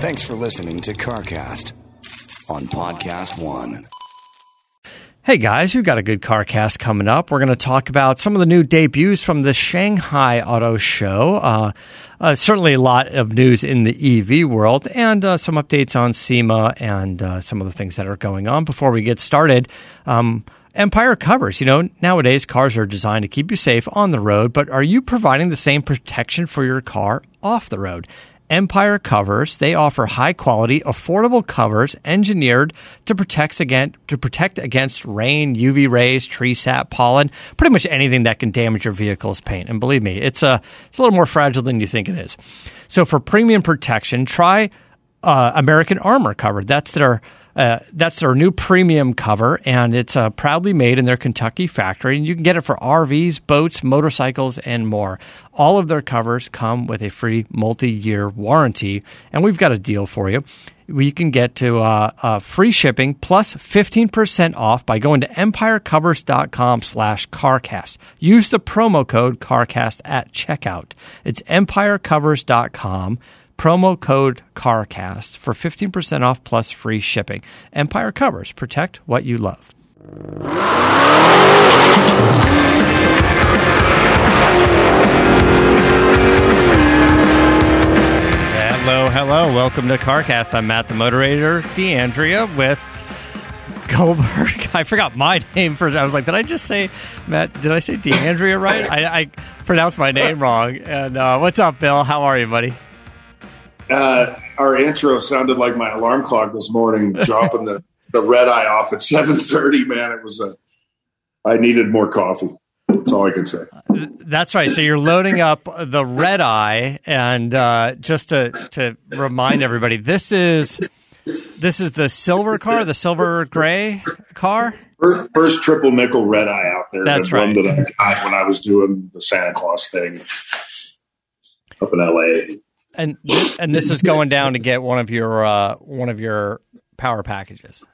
Thanks for listening to CarCast on Podcast One. Hey guys, we've got a good CarCast coming up. We're going to talk about some of the new debuts from the Shanghai Auto Show. Uh, uh, certainly a lot of news in the EV world and uh, some updates on SEMA and uh, some of the things that are going on. Before we get started, um, Empire covers. You know, nowadays cars are designed to keep you safe on the road, but are you providing the same protection for your car off the road? Empire Covers. They offer high quality, affordable covers engineered to protect against to protect against rain, UV rays, tree sap, pollen, pretty much anything that can damage your vehicle's paint. And believe me, it's a it's a little more fragile than you think it is. So for premium protection, try uh, American Armor cover. That's their uh, that's their new premium cover, and it's uh, proudly made in their Kentucky factory. And you can get it for RVs, boats, motorcycles, and more. All of their covers come with a free multi-year warranty, and we've got a deal for you. You can get to uh, uh free shipping plus 15% off by going to empirecovers.com slash carcast. Use the promo code carcast at checkout. It's empirecovers.com promo code CARCAST for 15% off plus free shipping. Empire Covers, protect what you love. Hello, hello. Welcome to CarCast. I'm Matt, the moderator, D'Andrea, with Goldberg. I forgot my name first. I was like, did I just say Matt? Did I say D'Andrea right? I, I pronounced my name wrong. And uh, what's up, Bill? How are you, buddy? Uh, our intro sounded like my alarm clock this morning, dropping the, the red eye off at seven thirty. Man, it was a. I needed more coffee. That's all I can say. That's right. So you're loading up the red eye, and uh, just to to remind everybody, this is this is the silver car, the silver gray car. First, first triple nickel red eye out there. That's right. That I got when I was doing the Santa Claus thing up in L.A and and this is going down to get one of your uh, one of your power packages.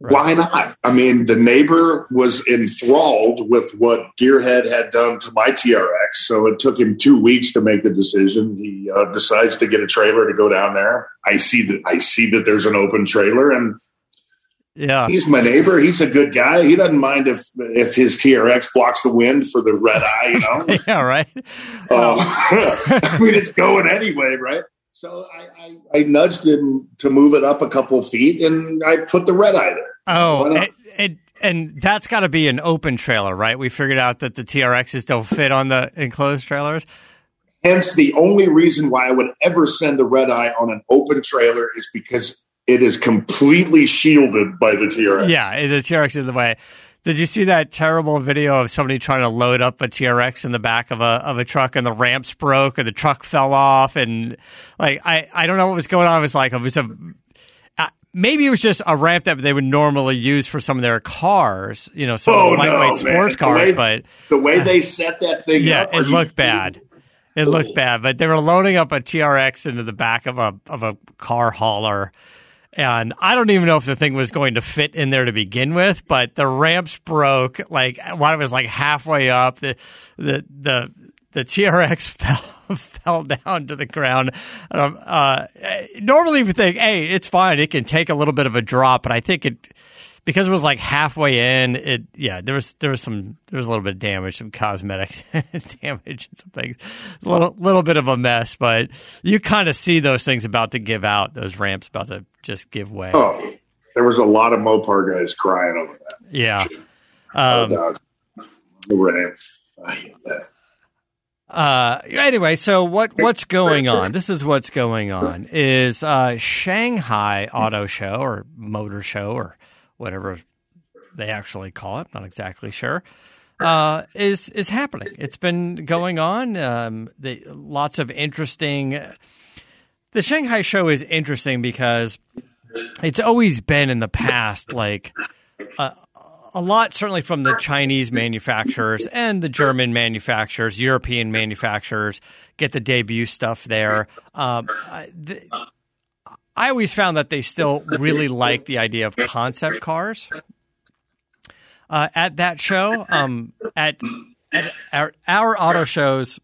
Right. Why not? I mean, the neighbor was enthralled with what Gearhead had done to my TRX, so it took him two weeks to make the decision. He uh, decides to get a trailer to go down there. I see that I see that there's an open trailer, and yeah, he's my neighbor. He's a good guy. He doesn't mind if if his TRX blocks the wind for the red eye. You know, yeah, right. Uh, I mean, it's going anyway, right? So I, I, I, nudged him to move it up a couple feet, and I put the red eye there. Oh, it, it, and that's got to be an open trailer, right? We figured out that the TRXs don't fit on the enclosed trailers. Hence, the only reason why I would ever send the red eye on an open trailer is because it is completely shielded by the TRX. Yeah, the TRX is in the way. Did you see that terrible video of somebody trying to load up a TRX in the back of a of a truck and the ramps broke and the truck fell off and like I I don't know what was going on. It was like it was a uh, maybe it was just a ramp that they would normally use for some of their cars, you know, some oh, lightweight no, sports cars. way, but the way they set that thing, yeah, up, it looked bad. It looked bad, but they were loading up a TRX into the back of a of a car hauler and I don't even know if the thing was going to fit in there to begin with, but the ramps broke. Like when it was like halfway up, the the the the TRX fell fell down to the ground. Um, uh, normally, we think, hey, it's fine. It can take a little bit of a drop, but I think it because it was like halfway in, it yeah, there was there was some there was a little bit of damage, some cosmetic damage and some things. A little little bit of a mess, but you kind of see those things about to give out, those ramps about to just give way. Oh, there was a lot of Mopar guys crying over that. Yeah. Um, oh, the ramp. Uh, anyway, so what what's going on? This is what's going on. Is uh, Shanghai Auto Show or Motor Show or whatever they actually call it, not exactly sure, uh, is is happening. It's been going on. Um, the, lots of interesting. The Shanghai show is interesting because it's always been in the past like a, a lot, certainly from the Chinese manufacturers and the German manufacturers, European manufacturers get the debut stuff there. Um, the, I always found that they still really like the idea of concept cars. Uh, at that show, um, at, at our, our auto shows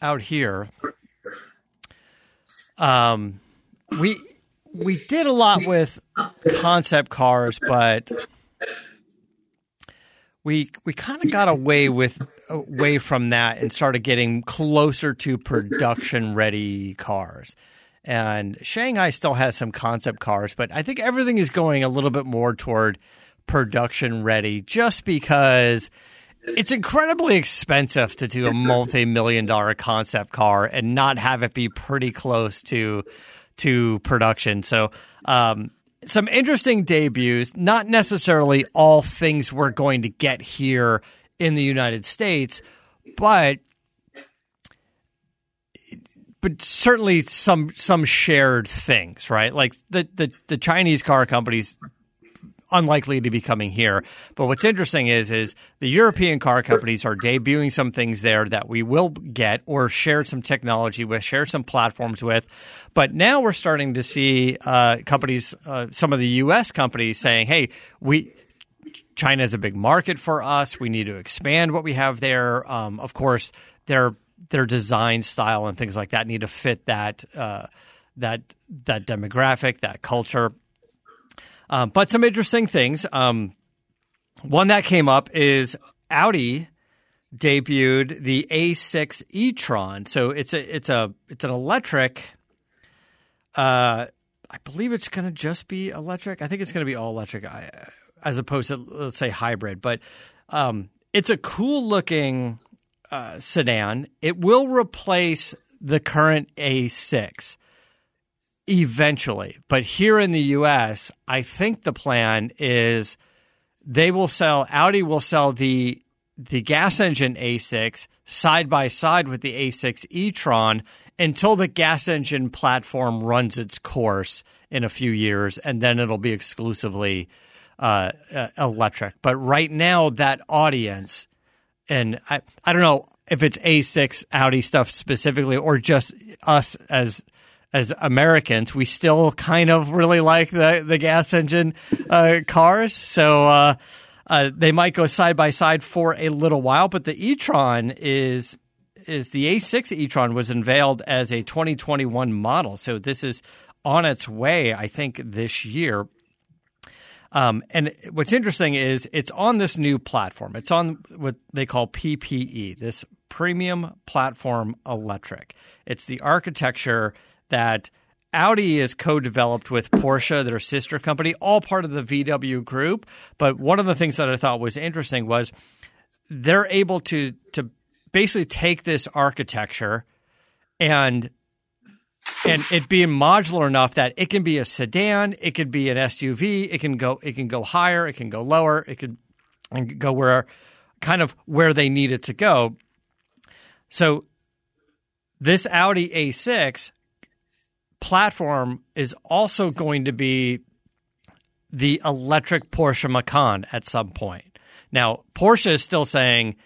out here, um, we we did a lot with concept cars, but we we kind of got away with away from that and started getting closer to production ready cars. And Shanghai still has some concept cars, but I think everything is going a little bit more toward production ready just because it's incredibly expensive to do a multi-million dollar concept car and not have it be pretty close to to production. So, um, some interesting debuts, not necessarily all things we're going to get here in the United States, but but certainly some some shared things, right? Like the the, the Chinese car companies unlikely to be coming here. But what's interesting is is the European car companies are debuting some things there that we will get or share some technology with, share some platforms with. But now we're starting to see uh, companies, uh, some of the U.S. companies saying, "Hey, we." China is a big market for us. We need to expand what we have there. Um, of course, their their design style and things like that need to fit that uh, that that demographic, that culture. Um, but some interesting things. Um, one that came up is Audi debuted the A6 e-tron. So it's a it's a it's an electric. Uh, I believe it's going to just be electric. I think it's going to be all electric, as opposed to let's say hybrid. But um, it's a cool looking uh, sedan. It will replace the current A6 eventually. But here in the US, I think the plan is they will sell Audi will sell the the gas engine A6 side by side with the A6 e-tron until the gas engine platform runs its course in a few years and then it'll be exclusively uh, uh, electric. But right now that audience and I, I don't know if it's A6 Audi stuff specifically or just us as as Americans, we still kind of really like the the gas engine uh, cars. So uh, uh, they might go side by side for a little while. But the e-tron is is the A6 e-tron was unveiled as a 2021 model. So this is on its way, I think, this year. Um, and what's interesting is it's on this new platform. It's on what they call PPE, this Premium Platform Electric. It's the architecture that Audi is co-developed with Porsche, their sister company, all part of the VW group. But one of the things that I thought was interesting was they're able to to basically take this architecture and and it being modular enough that it can be a sedan, it could be an SUV, it can go it can go higher, it can go lower, it could go where kind of where they need it to go. So this Audi A6 platform is also going to be the electric Porsche Macan at some point. Now, Porsche is still saying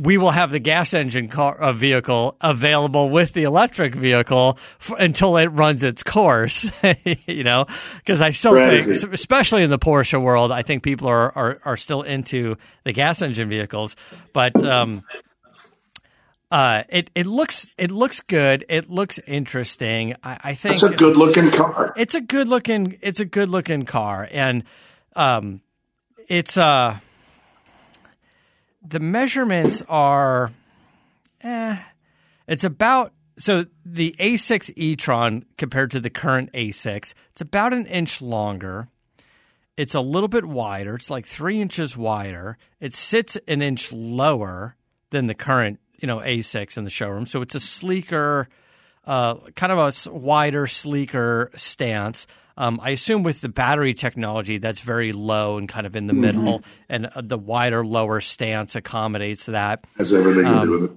we will have the gas engine car uh, vehicle available with the electric vehicle for, until it runs its course. you know, because I still think, especially in the Porsche world, I think people are are, are still into the gas engine vehicles. But um, uh, it it looks it looks good. It looks interesting. I, I think it's a good looking car. It's a good looking it's a good looking car, and um, it's uh the measurements are, eh, it's about so the A6 e-tron compared to the current A6, it's about an inch longer. It's a little bit wider. It's like three inches wider. It sits an inch lower than the current you know A6 in the showroom. So it's a sleeker, uh, kind of a wider, sleeker stance. Um, I assume with the battery technology, that's very low and kind of in the mm-hmm. middle, and uh, the wider, lower stance accommodates that. Has everything um, to do with it.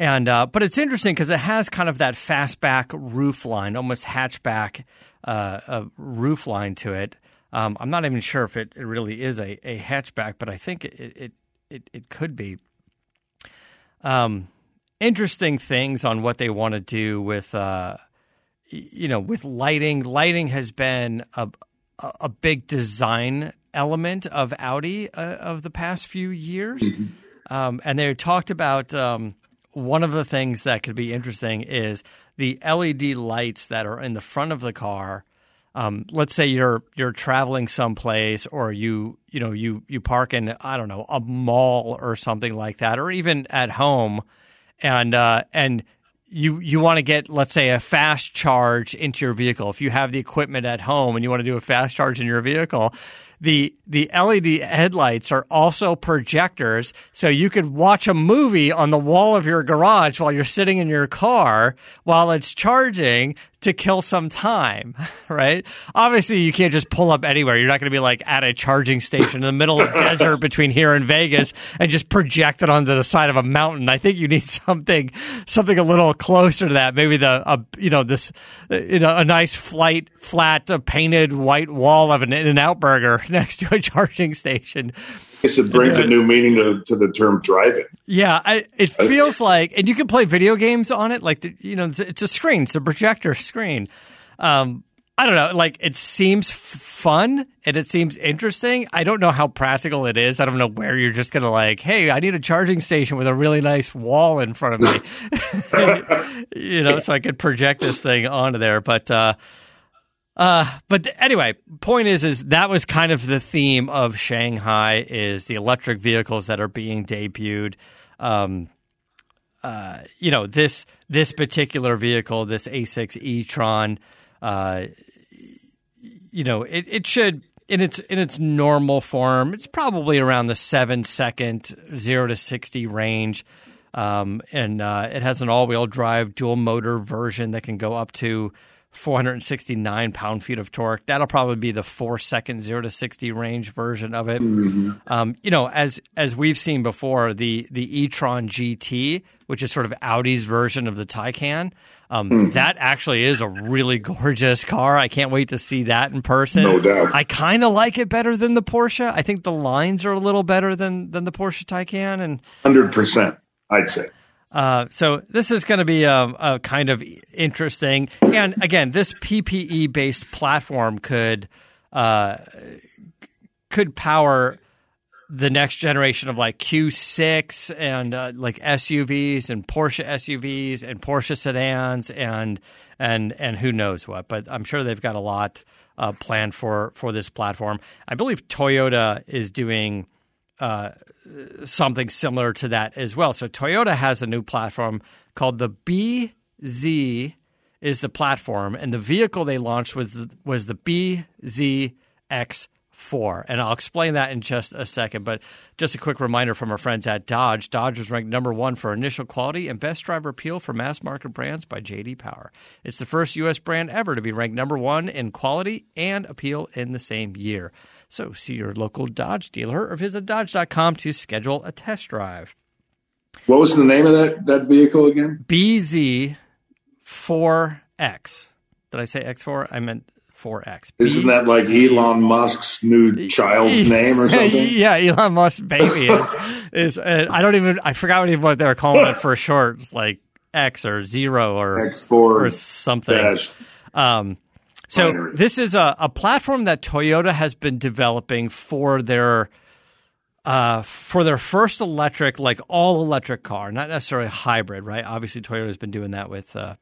And uh, but it's interesting because it has kind of that fastback roof line, almost hatchback uh, roof line to it. Um, I'm not even sure if it, it really is a, a hatchback, but I think it, it it, it could be um, interesting things on what they want to do with, uh, you know, with lighting. Lighting has been a a big design element of Audi uh, of the past few years, mm-hmm. um, and they talked about um, one of the things that could be interesting is the LED lights that are in the front of the car. Um, let's say you're you're traveling someplace, or you you know you you park in I don't know a mall or something like that, or even at home, and uh, and you you want to get let's say a fast charge into your vehicle. If you have the equipment at home and you want to do a fast charge in your vehicle, the the LED headlights are also projectors, so you could watch a movie on the wall of your garage while you're sitting in your car while it's charging to kill some time, right? Obviously, you can't just pull up anywhere. You're not going to be like at a charging station in the middle of the desert between here and Vegas and just project it onto the side of a mountain. I think you need something, something a little closer to that. Maybe the, uh, you know, this, you know, a nice flight, flat, uh, painted white wall of an In-N-Out burger next to a charging station guess it brings a new meaning to, to the term driving. Yeah, I, it feels like, and you can play video games on it. Like, the, you know, it's, it's, a screen, it's a projector screen. Um, I don't know. Like, it seems f- fun and it seems interesting. I don't know how practical it is. I don't know where you're just going to, like, hey, I need a charging station with a really nice wall in front of me, you know, so I could project this thing onto there. But, uh, uh, but anyway, point is, is that was kind of the theme of Shanghai is the electric vehicles that are being debuted. Um, uh, you know this this particular vehicle, this A6 e-tron, uh, you know it, it should in its in its normal form, it's probably around the seven second zero to sixty range, um, and uh, it has an all wheel drive dual motor version that can go up to 469 pound feet of torque. That'll probably be the four second zero to 60 range version of it. Mm-hmm. Um, you know, as as we've seen before, the the e-tron GT, which is sort of Audi's version of the Taycan, um, mm-hmm. that actually is a really gorgeous car. I can't wait to see that in person. No doubt. I kind of like it better than the Porsche. I think the lines are a little better than than the Porsche Taycan, and hundred percent, I'd say. Uh, so this is going to be a, a, kind of interesting, and again, this PPE based platform could uh, could power the next generation of like Q6 and uh, like SUVs and Porsche SUVs and Porsche sedans and and and who knows what. But I'm sure they've got a lot uh, planned for for this platform. I believe Toyota is doing uh, something similar to that as well. So Toyota has a new platform called the BZ is the platform, and the vehicle they launched was was the BZX four. And I'll explain that in just a second. But just a quick reminder from our friends at Dodge. Dodge was ranked number one for initial quality and best driver appeal for mass market brands by JD Power. It's the first U.S. brand ever to be ranked number one in quality and appeal in the same year. So see your local Dodge dealer or visit Dodge.com to schedule a test drive. What was the name of that, that vehicle again? BZ4X. Did I say X4? I meant 4X. Isn't that like Elon Musk's new child's name or something? yeah, Elon Musk's baby is. is uh, I don't even, I forgot what, what they were calling it for short. It's like X or Zero or X4 or something. Um, so this is a, a platform that Toyota has been developing for their uh, for their first electric, like all electric car, not necessarily hybrid, right? Obviously, Toyota has been doing that with uh,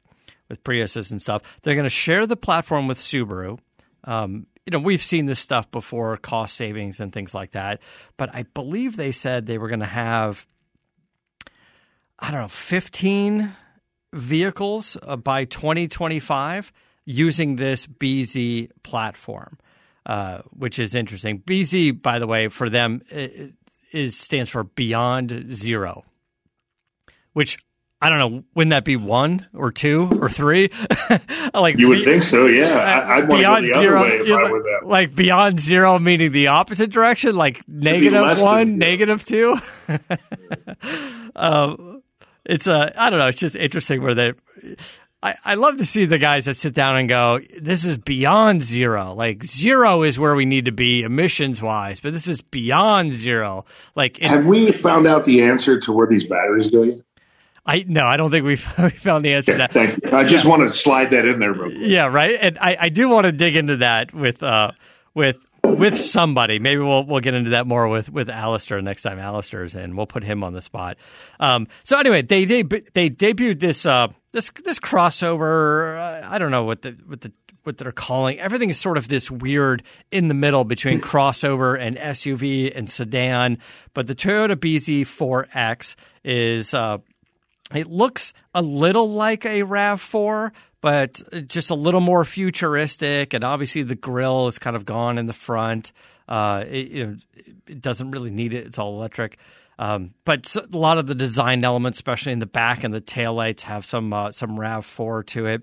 with Priuses and stuff. They're going to share the platform with Subaru. Um, you know, we've seen this stuff before, cost savings and things like that. But I believe they said they were going to have, I don't know, 15 vehicles uh, by 2025 using this BZ platform, uh, which is interesting. BZ, by the way, for them is stands for Beyond Zero, which I don't know. Wouldn't that be one or two or three? like you would be, think so, yeah. I, would beyond zero, like, like, beyond zero, meaning the opposite direction, like negative one, negative two. um, it's a I don't know. It's just interesting where they I, I love to see the guys that sit down and go, this is beyond zero. Like zero is where we need to be emissions wise, but this is beyond zero. Like, have we found out the answer to where these batteries go yet? I no, I don't think we've found the answer to that. I just yeah. want to slide that in there, real quick. Yeah, right. And I, I do want to dig into that with uh with with somebody. Maybe we'll we'll get into that more with with Alistair next time Alistair's in. We'll put him on the spot. Um, so anyway, they they they debuted this uh, this this crossover. Uh, I don't know what the what the what they're calling everything is sort of this weird in the middle between crossover and SUV and sedan. But the Toyota BZ4X is uh, it looks a little like a RAV4, but just a little more futuristic. And obviously, the grill is kind of gone in the front. Uh, it, you know, it doesn't really need it; it's all electric. Um, but a lot of the design elements, especially in the back and the taillights, have some uh, some Rav Four to it.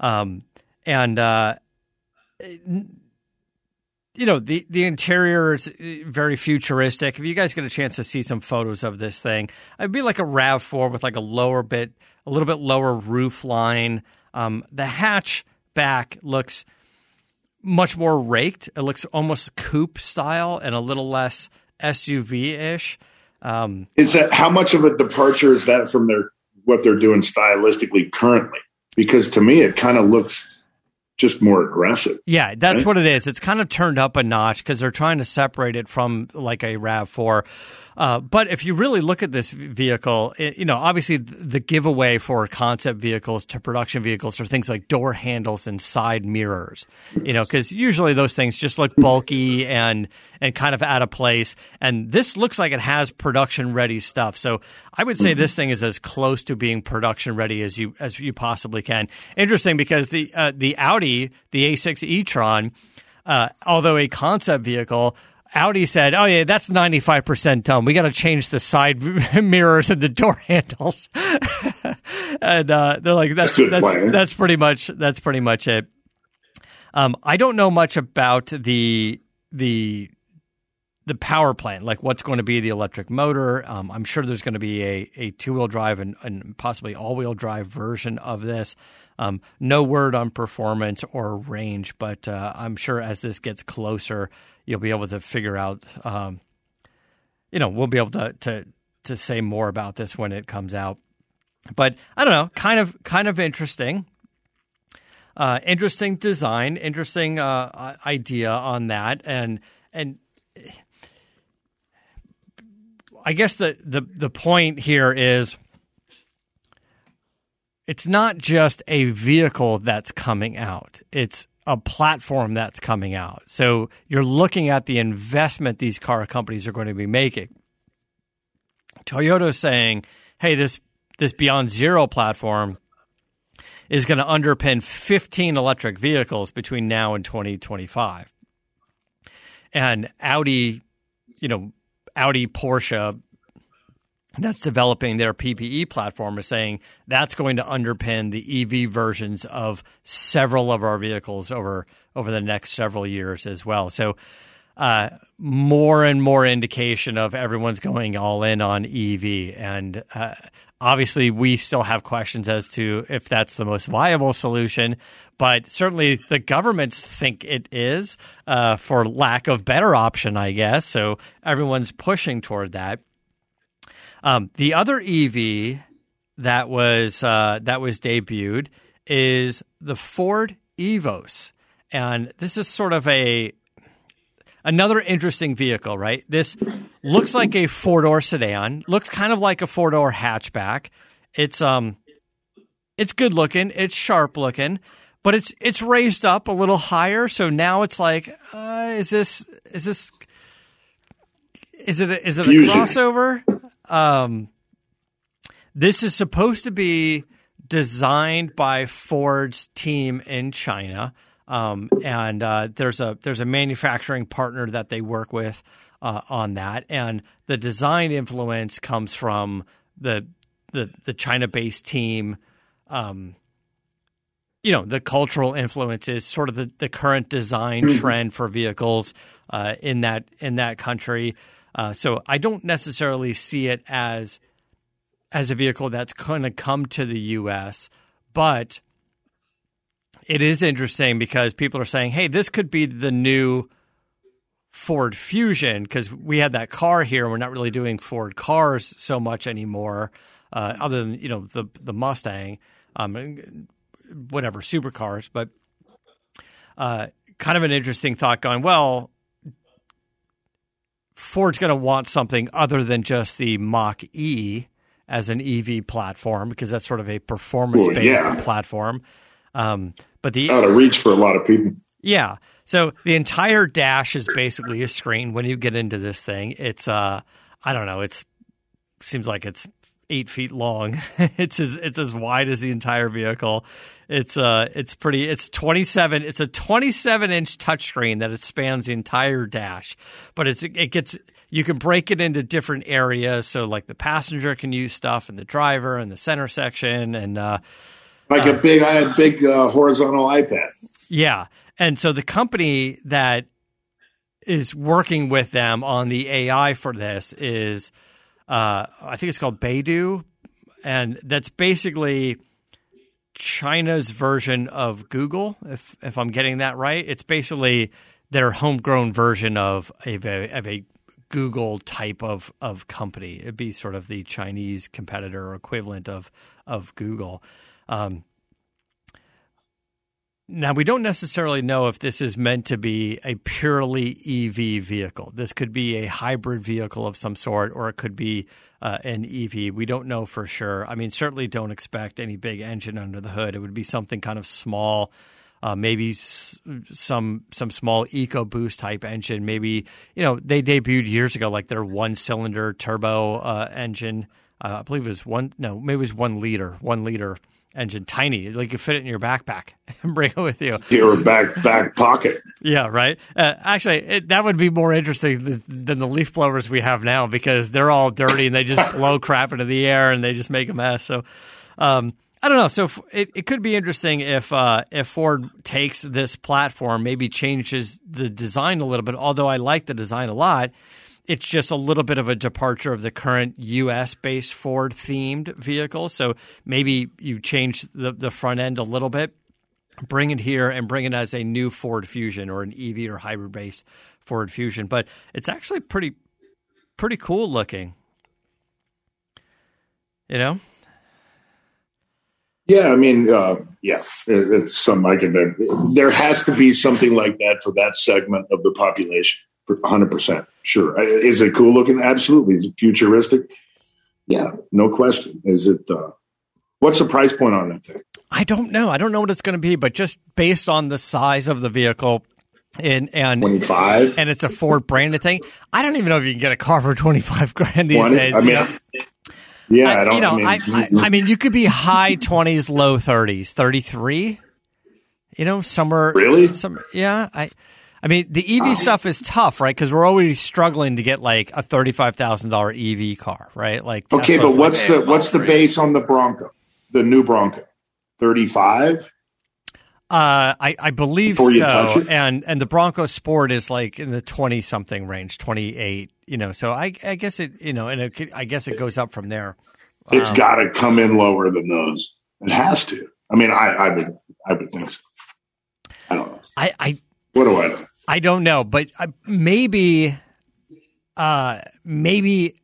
Um, and uh, you know the the interior is very futuristic. If you guys get a chance to see some photos of this thing, it'd be like a Rav Four with like a lower bit, a little bit lower roof line. Um, the hatchback looks much more raked. It looks almost coupe style and a little less SUV ish. Um, is that how much of a departure is that from their what they're doing stylistically currently? Because to me, it kind of looks just more aggressive. Yeah, that's right? what it is. It's kind of turned up a notch because they're trying to separate it from like a Rav Four. Uh, but if you really look at this vehicle, it, you know, obviously the giveaway for concept vehicles to production vehicles are things like door handles and side mirrors, you know, because usually those things just look bulky and and kind of out of place. And this looks like it has production ready stuff. So I would say this thing is as close to being production ready as you as you possibly can. Interesting because the uh, the Audi, the A6 e-tron, uh, although a concept vehicle Audi said, "Oh yeah, that's ninety five percent done. We got to change the side mirrors and the door handles." and uh, they're like, "That's that's, that's, that's, pretty much that's pretty much it." Um, I don't know much about the the the power plant, like what's going to be the electric motor. Um, I'm sure there's going to be a, a two wheel drive and, and possibly all wheel drive version of this. Um, no word on performance or range, but uh, I'm sure as this gets closer, you'll be able to figure out. Um, you know, we'll be able to, to to say more about this when it comes out. But I don't know, kind of kind of interesting. Uh, interesting design, interesting uh, idea on that, and and I guess the, the the point here is it's not just a vehicle that's coming out. It's a platform that's coming out. So you're looking at the investment these car companies are going to be making. Toyota's saying, "Hey, this this Beyond Zero platform is going to underpin 15 electric vehicles between now and 2025." And Audi, you know, Audi, Porsche, that's developing their PPE platform is saying that's going to underpin the EV versions of several of our vehicles over over the next several years as well. So uh, more and more indication of everyone's going all in on EV, and uh, obviously we still have questions as to if that's the most viable solution. But certainly the governments think it is, uh, for lack of better option, I guess. So everyone's pushing toward that. Um, the other EV that was uh, that was debuted is the Ford Evos, and this is sort of a another interesting vehicle, right? This looks like a four door sedan, looks kind of like a four door hatchback. It's um, it's good looking, it's sharp looking, but it's it's raised up a little higher. So now it's like, uh, is this is this is it a, is it a crossover? Um, this is supposed to be designed by Ford's team in China, um, and uh, there's a there's a manufacturing partner that they work with uh, on that, and the design influence comes from the the the China based team. Um, you know the cultural influence is sort of the, the current design mm-hmm. trend for vehicles uh, in that in that country. Uh, so I don't necessarily see it as as a vehicle that's going to come to the U.S., but it is interesting because people are saying, "Hey, this could be the new." Ford Fusion because we had that car here. We're not really doing Ford cars so much anymore, uh, other than you know the the Mustang, um, whatever supercars. But uh, kind of an interesting thought going, well, Ford's going to want something other than just the Mach E as an EV platform because that's sort of a performance based Well, yeah. platform. Um, but the Out of reach for a lot of people. yeah. So the entire dash is basically a screen. When you get into this thing, it's uh, I don't know. It's seems like it's eight feet long. it's as it's as wide as the entire vehicle. It's uh, it's pretty. It's twenty seven. It's a twenty seven inch touchscreen that it spans the entire dash. But it's it gets you can break it into different areas. So like the passenger can use stuff, and the driver, and the center section, and uh, Like a big, I had big uh, horizontal iPad. Yeah. And so the company that is working with them on the AI for this is, uh, I think it's called Baidu. And that's basically China's version of Google, if, if I'm getting that right. It's basically their homegrown version of a, of a Google type of, of company. It'd be sort of the Chinese competitor or equivalent of, of Google. Um, now, we don't necessarily know if this is meant to be a purely EV vehicle. This could be a hybrid vehicle of some sort, or it could be uh, an EV. We don't know for sure. I mean, certainly don't expect any big engine under the hood. It would be something kind of small, uh, maybe s- some some small EcoBoost type engine. Maybe you know they debuted years ago like their one cylinder turbo uh, engine. Uh, I believe it was one. No, maybe it was one liter. One liter engine, tiny, like you fit it in your backpack and bring it with you. Your back back pocket. Yeah, right. Uh, actually, it, that would be more interesting th- than the leaf blowers we have now because they're all dirty and they just blow crap into the air and they just make a mess. So, um, I don't know. So f- it, it could be interesting if uh, if Ford takes this platform, maybe changes the design a little bit. Although I like the design a lot, it's just a little bit of a departure of the current U.S. based Ford themed vehicle. So maybe you change the the front end a little bit bring it here and bring it as a new Ford Fusion or an EV or hybrid based Ford Fusion. But it's actually pretty pretty cool looking. You know? Yeah, I mean, uh, yeah, it's some I can. There has to be something like that for that segment of the population. For 100 percent sure. Is it cool looking? Absolutely. Is it futuristic? Yeah, no question. Is it? Uh, what's the price point on that thing? I don't know. I don't know what it's going to be, but just based on the size of the vehicle and and 25? and it's a Ford branded thing, I don't even know if you can get a car for 25 grand these 20? days. I you mean, know? yeah, I, I, don't. you know, I mean, I, I, I mean, you could be high twenties, low thirties, thirty three. You know, somewhere. Really? Some, yeah. I, I mean, the EV stuff is tough, right? Because we're already struggling to get like a thirty five thousand dollar EV car, right? Like, okay, Tesla's but what's like, the what's the base on the Bronco, the new Bronco? 35. Uh, I, I believe Before so, and and the Bronco Sport is like in the twenty something range, twenty eight. You know, so I I guess it you know, and it could, I guess it goes up from there. It's got to come in lower than those. It has to. I mean, I, I would I would think so. I don't know. I I What do I know? I don't know, but uh, maybe, uh, maybe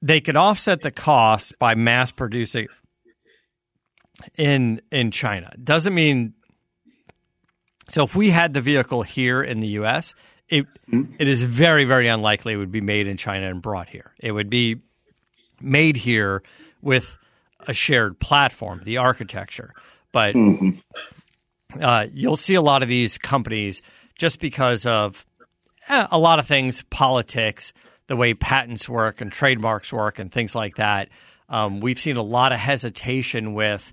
they could offset the cost by mass producing in in China. Doesn't mean so. If we had the vehicle here in the U.S., it it is very very unlikely it would be made in China and brought here. It would be made here with a shared platform, the architecture, but uh, you'll see a lot of these companies just because of eh, a lot of things, politics, the way patents work and trademarks work, and things like that. Um, we've seen a lot of hesitation with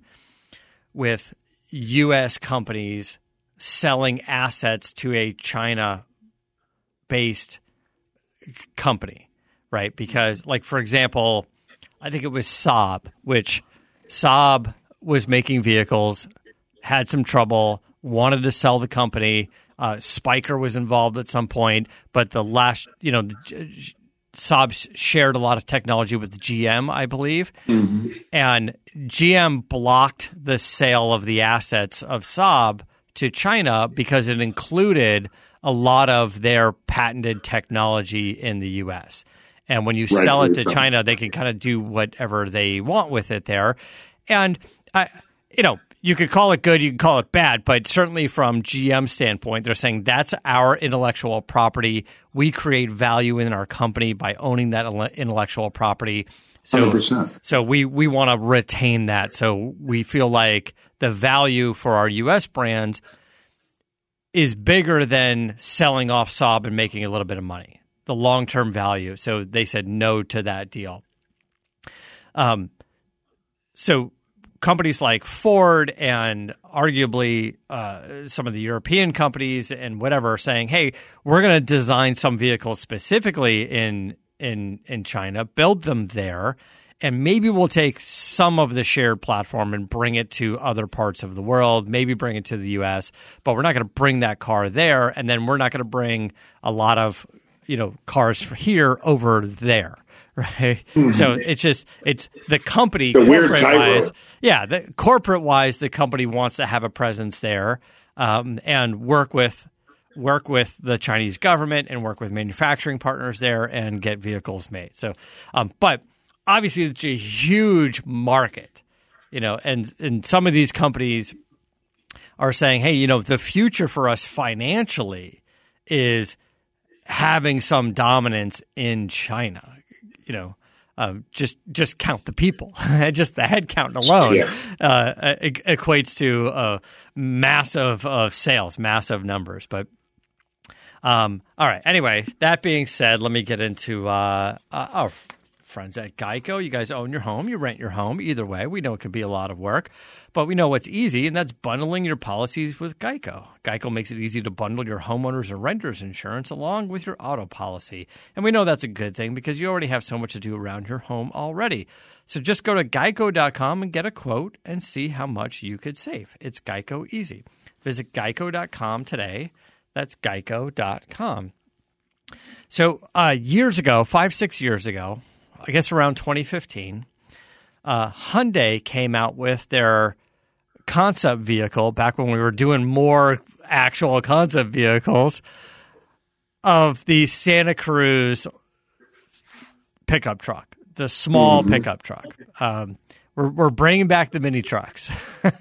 with U.S. companies selling assets to a China based company, right? Because, like for example, I think it was Saab, which Saab was making vehicles, had some trouble, wanted to sell the company. Uh, Spyker was involved at some point, but the last, you know, the, Saab shared a lot of technology with GM, I believe, and GM blocked the sale of the assets of Saab to China because it included a lot of their patented technology in the U.S. And when you sell it to China, they can kind of do whatever they want with it there. And I, you know, you could call it good, you could call it bad, but certainly from GM standpoint, they're saying that's our intellectual property. We create value in our company by owning that intellectual property. So, 100%. so we we want to retain that. So we feel like the value for our U.S. brands is bigger than selling off Saab and making a little bit of money. The long term value. So they said no to that deal. Um, so companies like Ford and arguably uh, some of the European companies and whatever saying, "Hey, we're going to design some vehicles specifically in in in China, build them there." And maybe we'll take some of the shared platform and bring it to other parts of the world, maybe bring it to the US, but we're not going to bring that car there. And then we're not going to bring a lot of, you know, cars here over there right? Mm-hmm. So it's just it's the company the corporate wise, yeah, the corporate wise, the company wants to have a presence there um, and work with work with the Chinese government and work with manufacturing partners there and get vehicles made. So, um, but obviously, it's a huge market, you know, and and some of these companies are saying, hey, you know, the future for us financially is having some dominance in China you know, um, just just count the people. just the head count alone yeah. uh, equates to uh, massive uh, sales, massive numbers. But um, all right. Anyway, that being said, let me get into uh, uh, our friends at Geico. You guys own your home, you rent your home. Either way, we know it can be a lot of work, but we know what's easy, and that's bundling your policies with Geico. Geico makes it easy to bundle your homeowners and renters insurance along with your auto policy. And we know that's a good thing because you already have so much to do around your home already. So just go to geico.com and get a quote and see how much you could save. It's Geico easy. Visit geico.com today. That's geico.com. So, uh, years ago, five, six years ago, I guess around 2015, uh, Hyundai came out with their concept vehicle back when we were doing more actual concept vehicles of the Santa Cruz pickup truck, the small mm-hmm. pickup truck. Um, we're, we're bringing back the mini trucks.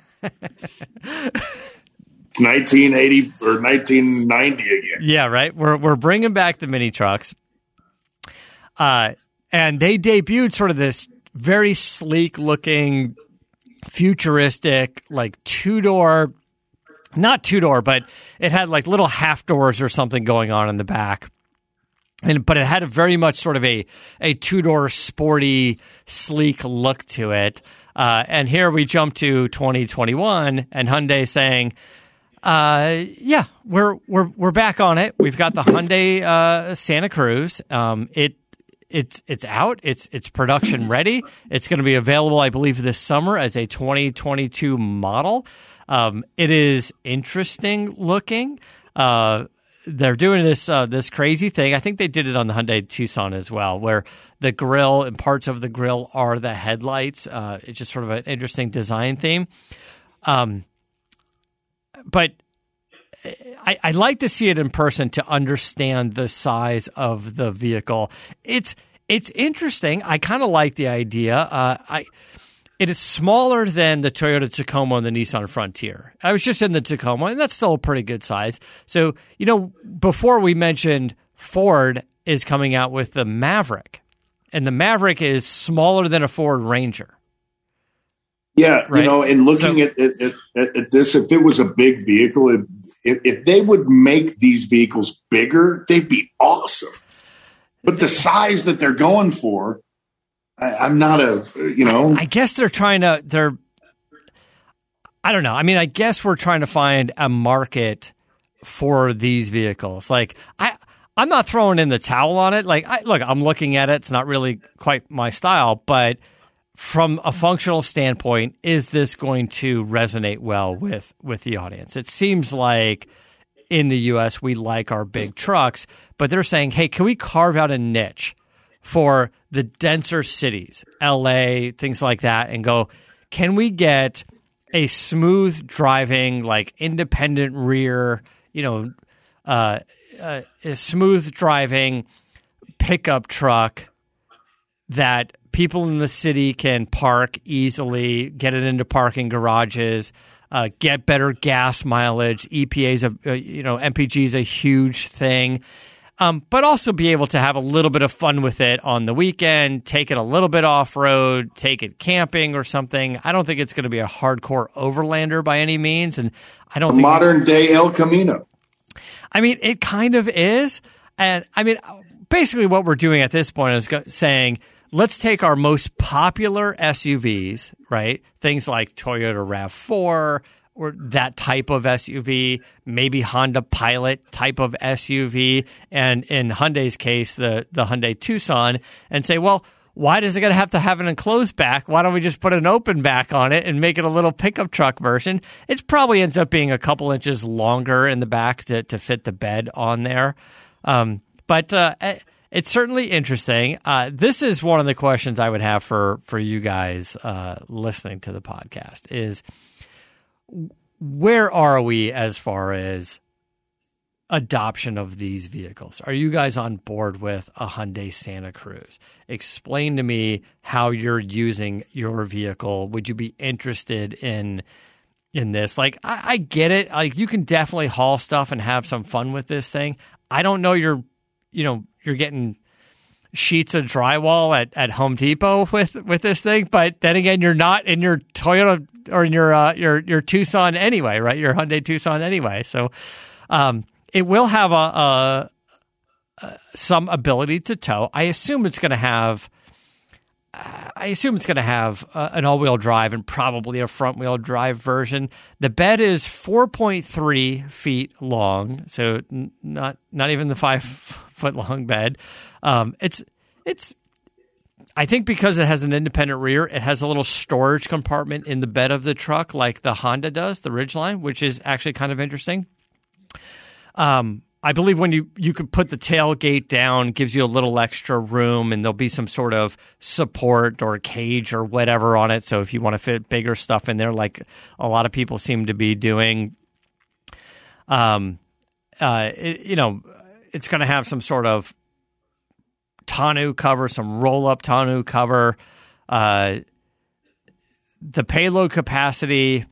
1980 or 1990 again. Yeah, right. We're we're bringing back the mini trucks. Uh, and they debuted sort of this very sleek looking futuristic like two door not two door but it had like little half doors or something going on in the back and but it had a very much sort of a a two door sporty sleek look to it uh, and here we jump to 2021 and Hyundai saying uh, yeah, we're we're we're back on it. We've got the Hyundai uh, Santa Cruz. Um, it it's it's out. It's it's production ready. It's going to be available, I believe, this summer as a 2022 model. Um, it is interesting looking. Uh, they're doing this uh, this crazy thing. I think they did it on the Hyundai Tucson as well, where the grill and parts of the grill are the headlights. Uh, it's just sort of an interesting design theme. Um, but I, I like to see it in person to understand the size of the vehicle. It's it's interesting. I kind of like the idea. Uh, I it is smaller than the Toyota Tacoma and the Nissan Frontier. I was just in the Tacoma, and that's still a pretty good size. So you know, before we mentioned Ford is coming out with the Maverick, and the Maverick is smaller than a Ford Ranger. Yeah, right? you know, and looking so, at, at, at, at, this, if it was a big vehicle, it, if, if they would make these vehicles bigger, they'd be awesome. But the size that they're going for, I, am not a you know. I, I guess they're trying to. They're. I don't know. I mean, I guess we're trying to find a market for these vehicles. Like I, I'm not throwing in the towel on it. Like I look, I'm looking at it. It's not really quite my style, but from a functional standpoint, is this going to resonate well with with the audience? It seems like in the US we like our big trucks, but they're saying, "Hey, can we carve out a niche for the denser cities, LA, things like that and go, can we get a smooth driving like independent rear, you know, uh, uh, a smooth driving pickup truck that people in the city can park easily, get it into parking garages, uh, get better gas mileage. EPA's a uh, you know MPG is a huge thing. Um, but also be able to have a little bit of fun with it on the weekend, take it a little bit off road, take it camping or something. I don't think it's going to be a hardcore overlander by any means, and I don't modern day El Camino. I mean, it kind of is. And I mean, basically, what we're doing at this point is go- saying, let's take our most popular SUVs, right? Things like Toyota RAV4 or that type of SUV, maybe Honda Pilot type of SUV, and in Hyundai's case, the, the Hyundai Tucson, and say, well, why does it going to have to have an enclosed back? Why don't we just put an open back on it and make it a little pickup truck version? It probably ends up being a couple inches longer in the back to, to fit the bed on there. Um, but uh, eh, it's certainly interesting. Uh, this is one of the questions I would have for for you guys uh, listening to the podcast is where are we as far as adoption of these vehicles. Are you guys on board with a Hyundai Santa Cruz? Explain to me how you're using your vehicle. Would you be interested in in this? Like I, I get it. Like you can definitely haul stuff and have some fun with this thing. I don't know you're you know, you're getting sheets of drywall at, at Home Depot with with this thing, but then again, you're not in your Toyota or in your uh, your your Tucson anyway, right? Your Hyundai Tucson anyway. So um, it will have a, a, a some ability to tow. I assume it's going to have. I assume it's going to have uh, an all-wheel drive and probably a front-wheel drive version. The bed is 4.3 feet long, so n- not not even the five foot long bed. Um, it's it's. I think because it has an independent rear, it has a little storage compartment in the bed of the truck, like the Honda does, the Ridgeline, which is actually kind of interesting. Um, I believe when you you could put the tailgate down, gives you a little extra room, and there'll be some sort of support or cage or whatever on it. So if you want to fit bigger stuff in there, like a lot of people seem to be doing, um, uh, it, you know, it's going to have some sort of tonneau cover, some roll up tonneau cover. Uh, the payload capacity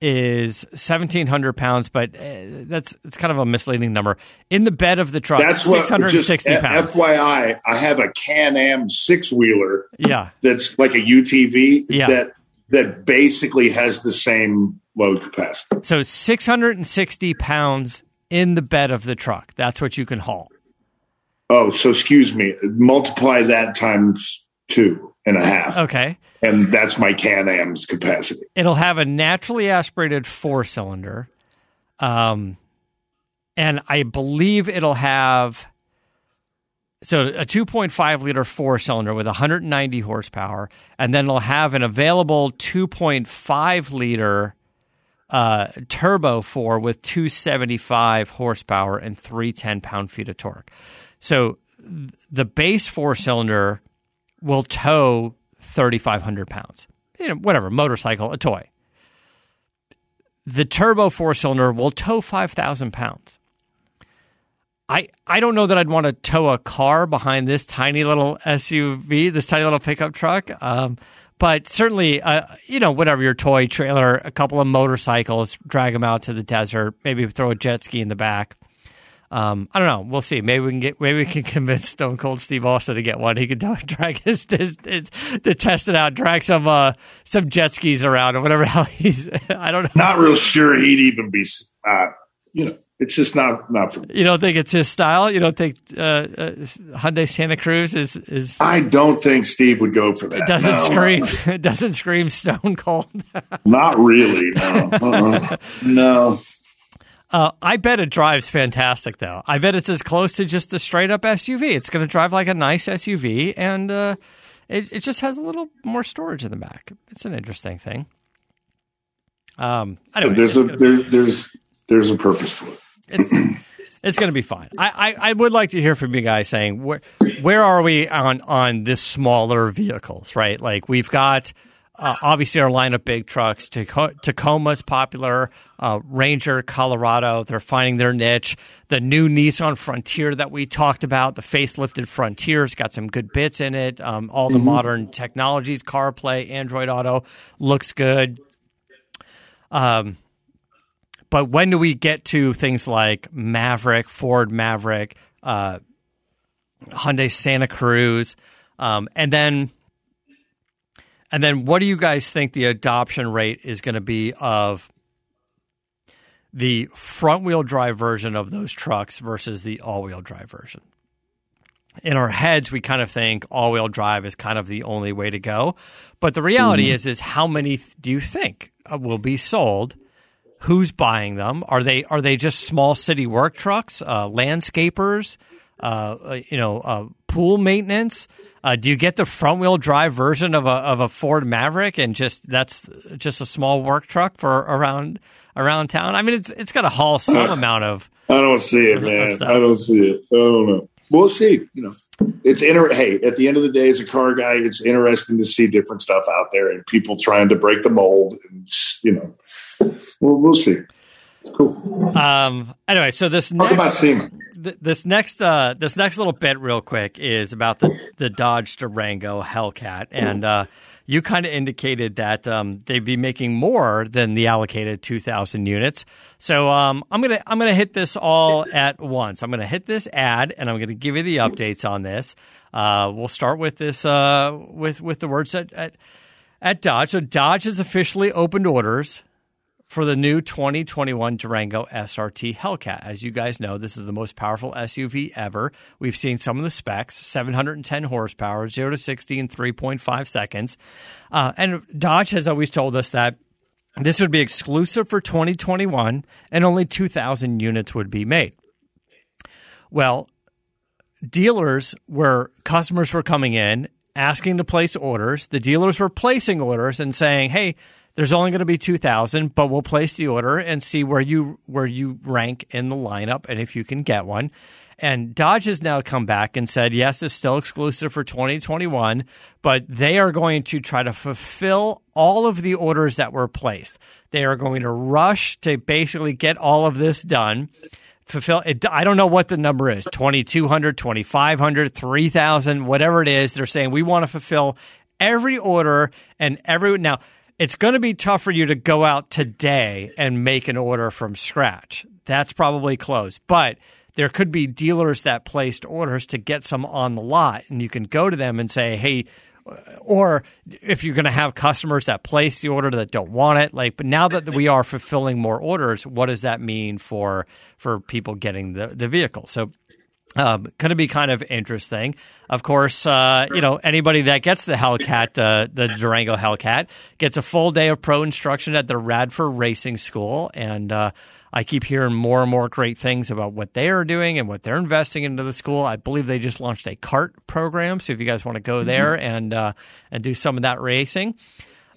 is 1700 pounds but uh, that's it's kind of a misleading number in the bed of the truck That's what. 660 F- pounds FYI, I have a Can Am six wheeler yeah that's like a UTV Yeah. that that basically has the same load capacity. so 660 pounds in the bed of the truck that's what you can haul Oh, so excuse me. Multiply that times two and a half, okay. And that's my Can Am's capacity. it'll have a naturally aspirated four cylinder. Um and i believe it'll have so a 2.5 liter four cylinder with 190 horsepower and then it'll have an available 2.5 liter uh, turbo four with 275 horsepower and 310 pound feet of torque. So th- the base four cylinder will tow 3,500 pounds. You know, whatever, motorcycle, a toy. The turbo four cylinder will tow 5,000 pounds. I, I don't know that I'd want to tow a car behind this tiny little SUV, this tiny little pickup truck. Um, but certainly, uh, you know, whatever your toy trailer, a couple of motorcycles, drag them out to the desert, maybe throw a jet ski in the back. Um, I don't know. We'll see. Maybe we can get. Maybe we can convince Stone Cold Steve Austin to get one. He could drag his, his, his to test it out. Drag some uh, some jet skis around or whatever the hell he's. I don't know. Not real sure he'd even be. Uh, you know, it's just not not for me. You don't think it's his style? You don't think uh, uh, Hyundai Santa Cruz is is? I don't think Steve would go for that. It doesn't No. scream. It doesn't scream Stone Cold. Not really. No. Uh-uh. no. Uh, I bet it drives fantastic, though. I bet it's as close to just a straight up SUV. It's going to drive like a nice SUV, and uh, it, it just has a little more storage in the back. It's an interesting thing. Um, anyway, there's a gonna be- there, there's there's a purpose for it. it's, it's going to be fine. I, I, I would like to hear from you guys saying where where are we on on this smaller vehicles, right? Like we've got uh, obviously our line of big trucks. Tacoma's popular. Uh, Ranger, Colorado, they're finding their niche. The new Nissan Frontier that we talked about, the facelifted Frontier's got some good bits in it. Um, all the mm-hmm. modern technologies, CarPlay, Android Auto, looks good. Um, but when do we get to things like Maverick, Ford Maverick, uh, Hyundai Santa Cruz, um, and then and then what do you guys think the adoption rate is going to be of the front wheel drive version of those trucks versus the all wheel drive version? In our heads, we kind of think all wheel drive is kind of the only way to go. But the reality mm. is, is how many do you think uh, will be sold? Who's buying them? Are they are they just small city work trucks, uh, landscapers, uh, uh you know, uh, pool maintenance? Uh, do you get the front wheel drive version of a of a Ford Maverick and just that's just a small work truck for around around town? I mean, it's it's got to haul some amount of. I don't see it, man. I don't see it. I don't know. We'll see. You know, it's inter. Hey, at the end of the day, as a car guy, it's interesting to see different stuff out there and people trying to break the mold. And you know, we'll, we'll see. Cool. Um. Anyway, so this Talk next, th- this next uh, this next little bit, real quick, is about the the Dodge Durango Hellcat, and uh, you kind of indicated that um, they'd be making more than the allocated two thousand units. So um, I'm gonna I'm gonna hit this all at once. I'm gonna hit this ad, and I'm gonna give you the updates on this. Uh, we'll start with this uh, with with the words at, at at Dodge. So Dodge has officially opened orders for the new 2021 Durango SRT Hellcat. As you guys know, this is the most powerful SUV ever. We've seen some of the specs 710 horsepower, 0 to 60 in 3.5 seconds. Uh, and Dodge has always told us that this would be exclusive for 2021 and only 2,000 units would be made. Well, dealers were, customers were coming in asking to place orders, the dealers were placing orders and saying, hey, there's only going to be 2000 but we'll place the order and see where you where you rank in the lineup and if you can get one. And Dodge has now come back and said yes it's still exclusive for 2021 but they are going to try to fulfill all of the orders that were placed. They are going to rush to basically get all of this done. Fulfill it, I don't know what the number is 2200 2500 3000 whatever it is. They're saying we want to fulfill every order and every now it's going to be tough for you to go out today and make an order from scratch. That's probably close. But there could be dealers that placed orders to get some on the lot, and you can go to them and say, hey, or if you're going to have customers that place the order that don't want it like but now that we are fulfilling more orders what does that mean for for people getting the the vehicle so um, going to be kind of interesting. Of course, uh, you know anybody that gets the Hellcat, uh, the Durango Hellcat, gets a full day of pro instruction at the Radford Racing School, and uh, I keep hearing more and more great things about what they are doing and what they're investing into the school. I believe they just launched a kart program, so if you guys want to go mm-hmm. there and uh, and do some of that racing.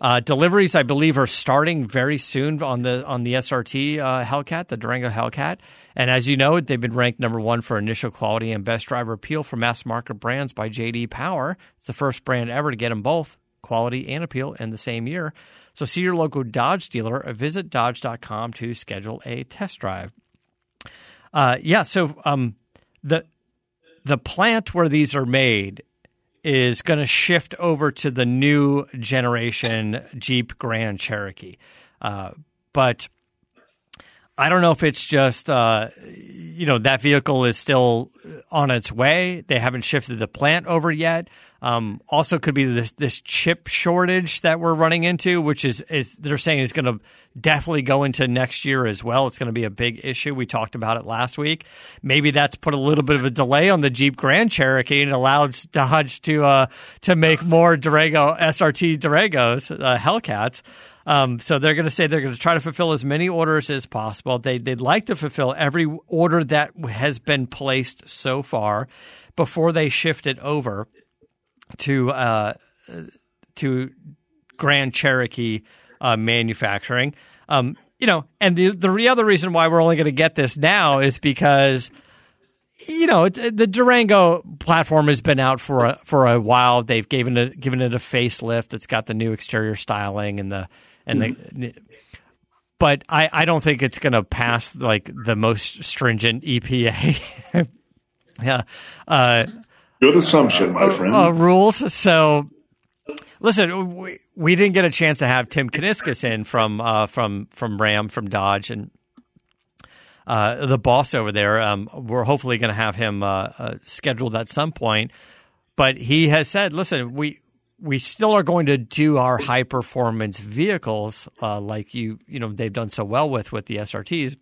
Uh, deliveries, I believe, are starting very soon on the on the SRT uh, Hellcat, the Durango Hellcat. And as you know, they've been ranked number one for initial quality and best driver appeal for mass market brands by JD Power. It's the first brand ever to get them both quality and appeal in the same year. So see your local Dodge dealer or visit Dodge.com to schedule a test drive. Uh, yeah, so um, the the plant where these are made is going to shift over to the new generation Jeep Grand Cherokee. Uh, but I don't know if it's just, uh, you know, that vehicle is still on its way. They haven't shifted the plant over yet. Um, also, could be this this chip shortage that we're running into, which is is they're saying is going to definitely go into next year as well. It's going to be a big issue. We talked about it last week. Maybe that's put a little bit of a delay on the Jeep Grand Cherokee and allowed Dodge to uh, to make more Durango SRT Durangos uh, Hellcats. Um, so they're going to say they're going to try to fulfill as many orders as possible. They, they'd like to fulfill every order that has been placed so far before they shift it over to uh, to Grand Cherokee uh, manufacturing. Um, you know, and the the other reason why we're only going to get this now is because you know, the Durango platform has been out for a, for a while. They've given it given it a facelift. It's got the new exterior styling and the and mm-hmm. the. But I, I don't think it's going to pass like the most stringent EPA. yeah, uh, good assumption, my uh, friend. Uh, rules. So, listen, we, we didn't get a chance to have Tim Kuniskis in from uh, from from Ram from Dodge and uh, the boss over there. Um, we're hopefully going to have him uh, uh, scheduled at some point. But he has said, listen, we we still are going to do our high performance vehicles uh, like you you know they've done so well with with the SRTs.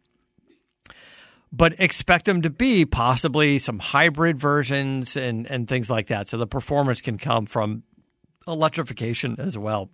But expect them to be possibly some hybrid versions and, and things like that. So the performance can come from electrification as well.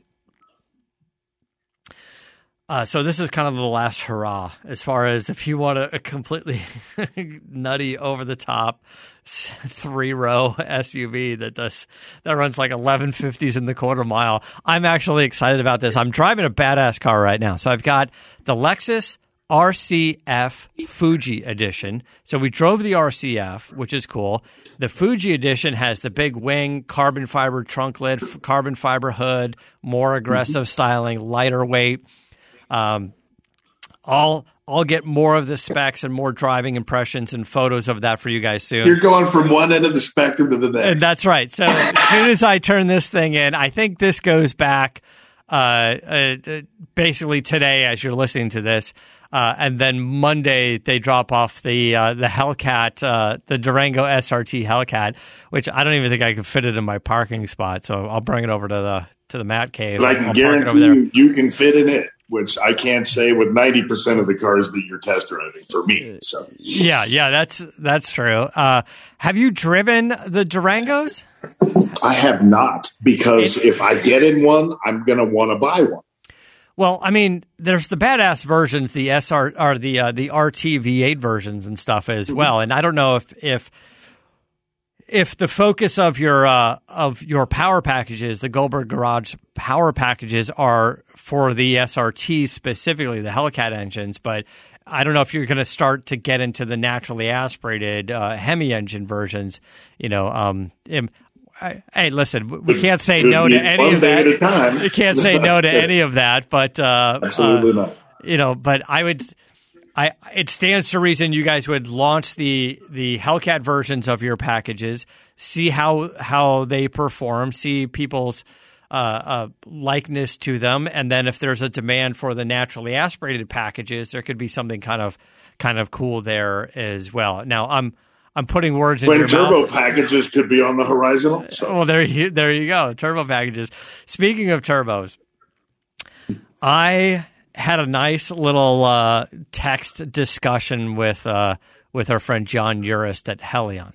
Uh, so this is kind of the last hurrah as far as if you want a, a completely nutty, over the top three row SUV that does that runs like 1150s in the quarter mile. I'm actually excited about this. I'm driving a badass car right now. So I've got the Lexus RCF Fuji edition. So we drove the RCF, which is cool. The Fuji edition has the big wing, carbon fiber trunk lid, carbon fiber hood, more aggressive mm-hmm. styling, lighter weight um, I'll I'll get more of the specs and more driving impressions and photos of that for you guys soon. You're going from one end of the spectrum to the next. And that's right. So as soon as I turn this thing in, I think this goes back basically today as you're listening to this. Uh, and then Monday they drop off the uh, the Hellcat, uh, the Durango SRT Hellcat, which I don't even think I could fit it in my parking spot. So I'll bring it over to the to the Mat Cave. But I can guarantee you, you can fit in it which I can't say with 90% of the cars that you're test driving for me. So yeah, yeah, that's, that's true. Uh, have you driven the Durangos? I have not because if I get in one, I'm going to want to buy one. Well, I mean, there's the badass versions, the SR or the uh, the RT V8 versions and stuff as mm-hmm. well. And I don't know if if if the focus of your uh, of your power packages, the Goldberg Garage power packages, are for the SRT specifically, the Hellcat engines, but I don't know if you're going to start to get into the naturally aspirated uh, Hemi engine versions. You know, um, I, hey, listen, we can't say no to any of that. We can't say no to any of that, but uh, absolutely uh, not. You know, but I would I it stands to reason you guys would launch the the Hellcat versions of your packages, see how how they perform, see people's uh, uh, likeness to them, and then if there's a demand for the naturally aspirated packages, there could be something kind of kind of cool there as well. Now I'm. I'm putting words in when your turbo mouth. packages could be on the horizon. Also. Well, there you there you go. Turbo packages. Speaking of turbos, I had a nice little uh, text discussion with uh, with our friend John Urist at Hellion,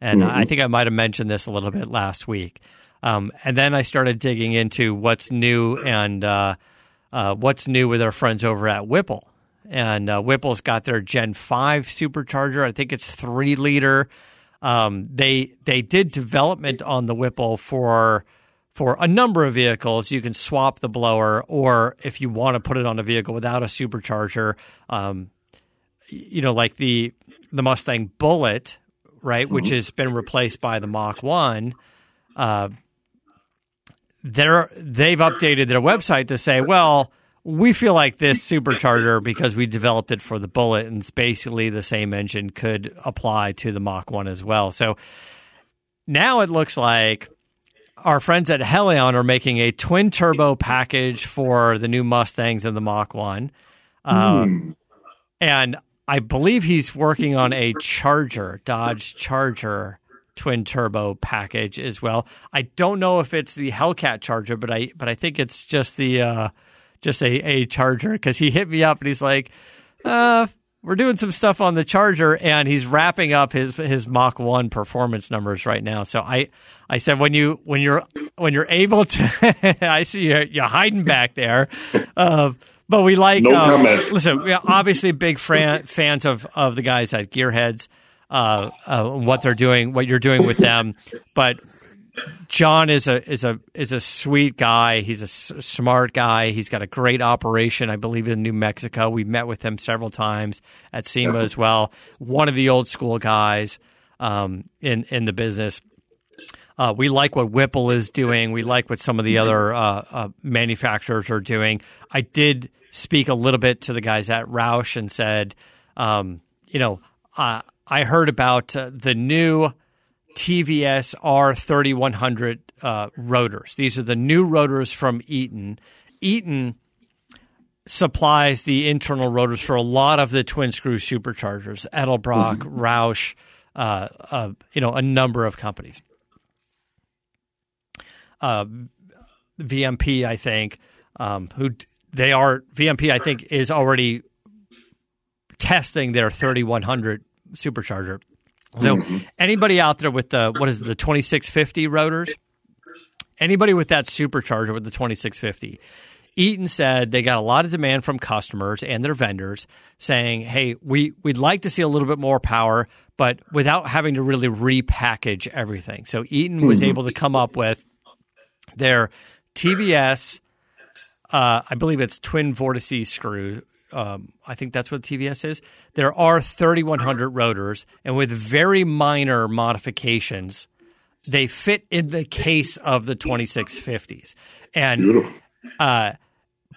and mm-hmm. I think I might have mentioned this a little bit last week. Um, and then I started digging into what's new and uh, uh what's new with our friends over at Whipple. And uh, Whipple's got their Gen Five supercharger. I think it's three liter. Um, they they did development on the Whipple for for a number of vehicles, you can swap the blower, or if you want to put it on a vehicle without a supercharger, um, you know, like the the Mustang Bullitt, right, mm-hmm. which has been replaced by the Mach One. Uh, they're they've updated their website to say, well, we feel like this supercharger because we developed it for the Bullitt and it's basically the same engine could apply to the Mach One as well. So now it looks like our friends at Hellion are making a twin turbo package for the new Mustangs and the Mach 1. Um, And I believe he's working on a Charger, Dodge Charger twin turbo package as well. I don't know if it's the Hellcat Charger, but I but I think it's just the uh, just a, a Charger because he hit me up and he's like, uh, we're doing some stuff on the Charger, and he's wrapping up his his Mach One performance numbers right now. So I I said when you when you're when you're able to, I see you you're hiding back there. Uh, but we like no um, listen. We're obviously big fran- fans of of the guys at Gearheads, uh, uh, what they're doing, what you're doing with them. But John is a is a is a sweet guy. He's a s- smart guy. He's got a great operation, I believe, in New Mexico. We met with him several times at SEMA as well. One of the old school guys um, in in the business. Uh, we like what Whipple is doing. We like what some of the other uh, uh, manufacturers are doing. I did speak a little bit to the guys at Roush and said, um, you know, uh, I heard about uh, the new TVS R3100 uh, rotors. These are the new rotors from Eaton. Eaton supplies the internal rotors for a lot of the twin screw superchargers, Edelbrock, Roush, uh, uh, you know, a number of companies. Uh, VMP, I think, um, who they are, VMP, I think, is already testing their 3100 supercharger. So mm-hmm. anybody out there with the what is it, the 2650 rotors? Anybody with that supercharger with the 2650. Eaton said they got a lot of demand from customers and their vendors saying, "Hey, we we'd like to see a little bit more power, but without having to really repackage everything." So Eaton was mm-hmm. able to come up with their TVS uh, I believe it's twin vortices screw um, I think that's what TVS is. There are 3,100 rotors, and with very minor modifications, they fit in the case of the 2650s. And uh,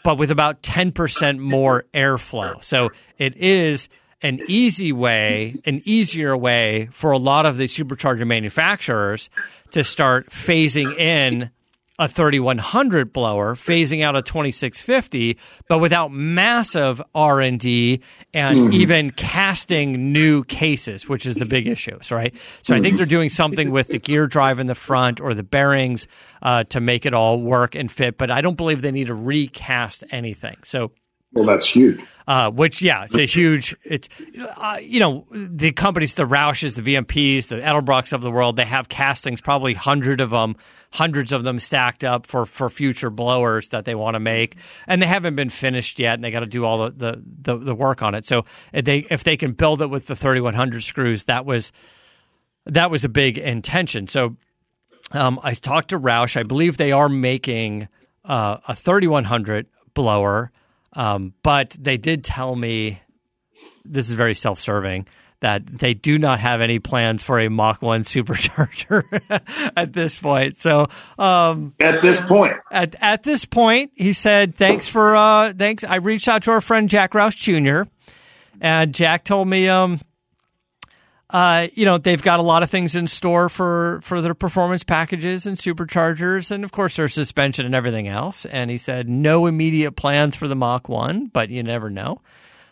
but with about 10% more airflow. So it is an easy way, an easier way for a lot of the supercharger manufacturers to start phasing in a 3100 blower phasing out a 2650 but without massive r&d and mm-hmm. even casting new cases which is the big issues right so mm-hmm. i think mm-hmm. they're doing something with the gear drive in the front or the bearings uh, to make it all work and fit but i don't believe they need to recast anything so well, that's huge. Uh, which, yeah, it's a huge. It's uh, you know the companies, the Roushes, the VMPs, the Edelbrocks of the world. They have castings, probably hundred of them, hundreds of them stacked up for for future blowers that they want to make, and they haven't been finished yet, and they got to do all the, the, the the work on it. So if they if they can build it with the thirty one hundred screws, that was that was a big intention. So um, I talked to Roush. I believe they are making uh, a thirty one hundred blower um, but they did tell me this is very self serving that they do not have any plans for a Mach 1 supercharger at this point. So, um, at this point, at, at this point, he said, thanks for, uh, thanks. I reached out to our friend Jack Roush Jr. and Jack told me, um, uh, you know, they've got a lot of things in store for, for their performance packages and superchargers, and of course, their suspension and everything else. And he said, no immediate plans for the Mach 1, but you never know.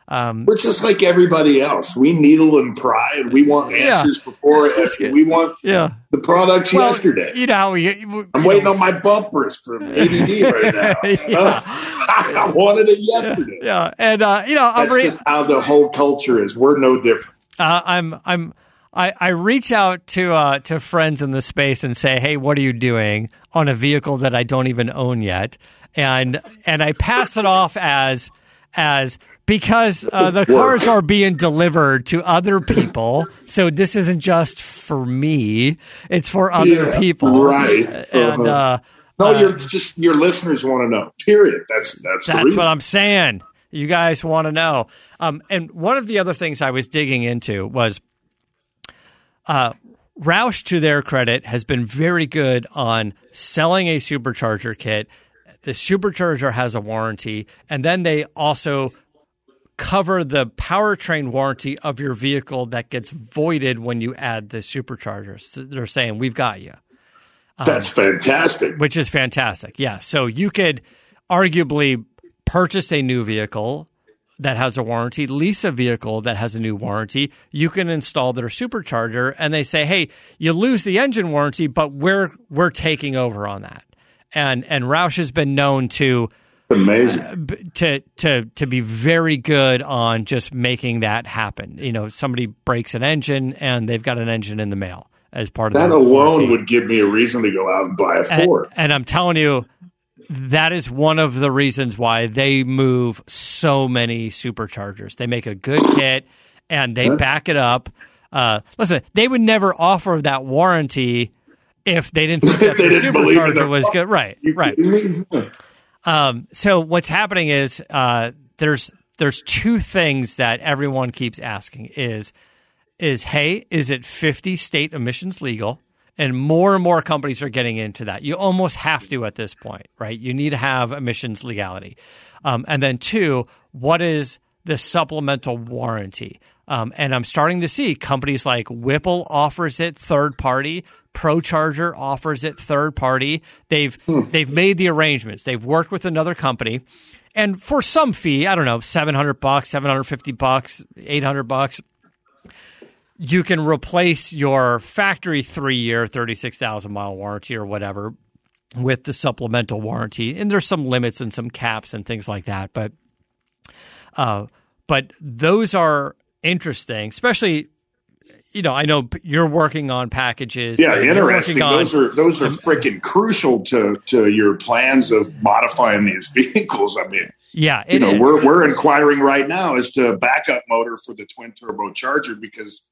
Um, We're just like everybody else. We needle and pry, and we want answers yeah. before. We want yeah. the products well, yesterday. You know, we, we, I'm waiting know. on my bumpers from ADD right now. yeah. I wanted it yesterday. Yeah, and uh, you know, that's re- just how the whole culture is. We're no different. Uh, I'm I'm I, I reach out to uh, to friends in the space and say, "Hey, what are you doing on a vehicle that I don't even own yet?" And and I pass it off as as because uh, the cars are being delivered to other people, so this isn't just for me; it's for other yeah, people, right? And uh-huh. uh, no, you're just your listeners want to know. Period. That's that's that's what I'm saying you guys want to know. Um, and one of the other things I was digging into was uh, Roush, to their credit, has been very good on selling a supercharger kit. The supercharger has a warranty, and then they also cover the powertrain warranty of your vehicle that gets voided when you add the superchargers. So they're saying, We've got you. Um, That's fantastic. Which is fantastic. Yeah. So you could arguably purchase a new vehicle that has a warranty, lease a vehicle that has a new warranty, you can install their supercharger and they say, "Hey, you lose the engine warranty, but we're we're taking over on that." And and Roush has been known to amazing uh, to to to be very good on just making that happen. You know, somebody breaks an engine and they've got an engine in the mail as part of that That alone warranty. would give me a reason to go out and buy a Ford. And, and I'm telling you, that is one of the reasons why they move so many superchargers. They make a good kit and they back it up. Uh, listen, they would never offer that warranty if they didn't think that They the didn't supercharger was good. Right, right. Um, so what's happening is uh, there's there's two things that everyone keeps asking is is hey is it 50 state emissions legal and more and more companies are getting into that. You almost have to at this point right? You need to have emissions legality. Um, and then two what is the supplemental warranty? Um, and i'm starting to see companies like whipple offers it third party. Procharger offers it third party. They've they've made the arrangements. They've worked with another company. And for some fee i don't know 700 bucks 750 bucks 800 bucks you can replace your factory three year, 36,000 mile warranty or whatever with the supplemental warranty. And there's some limits and some caps and things like that. But, uh, but those are interesting, especially, you know, I know you're working on packages. Yeah, interesting. on- Those are those are freaking crucial to to your plans of modifying these vehicles. I mean, yeah, you know, is. we're we're inquiring right now as to backup motor for the twin turbo charger because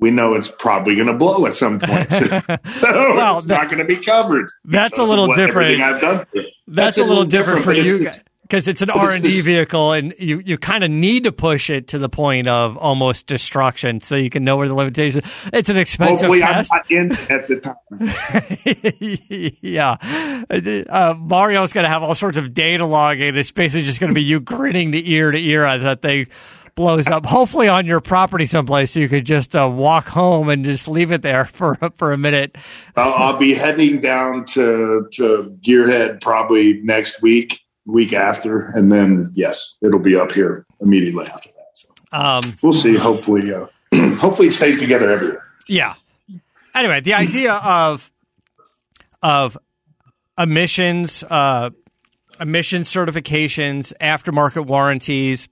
we know it's probably going to blow at some point. so Well, it's not going to be covered. that's a little different. everything I've done. to. That's, a little different, for you guys because it's an R and D vehicle, and you you kind of need to push it to the point of almost destruction, so you can know where the limitations. It's an expensive Hopefully, I'm test. not in at the time. yeah, uh, Mario's going to have all sorts of data logging. It's basically just going to be you grinning the ear to ear as that thing blows up. Hopefully, on your property someplace, so you could just uh, walk home and just leave it there for for a minute. I'll, I'll be heading down to to Gearhead probably next week, week after, and then yes, it'll be up here immediately after that. So Um, we'll see. Hopefully, uh, hopefully it stays together everywhere. Yeah. Anyway, the idea of of emissions, uh, emission certifications, aftermarket warranties.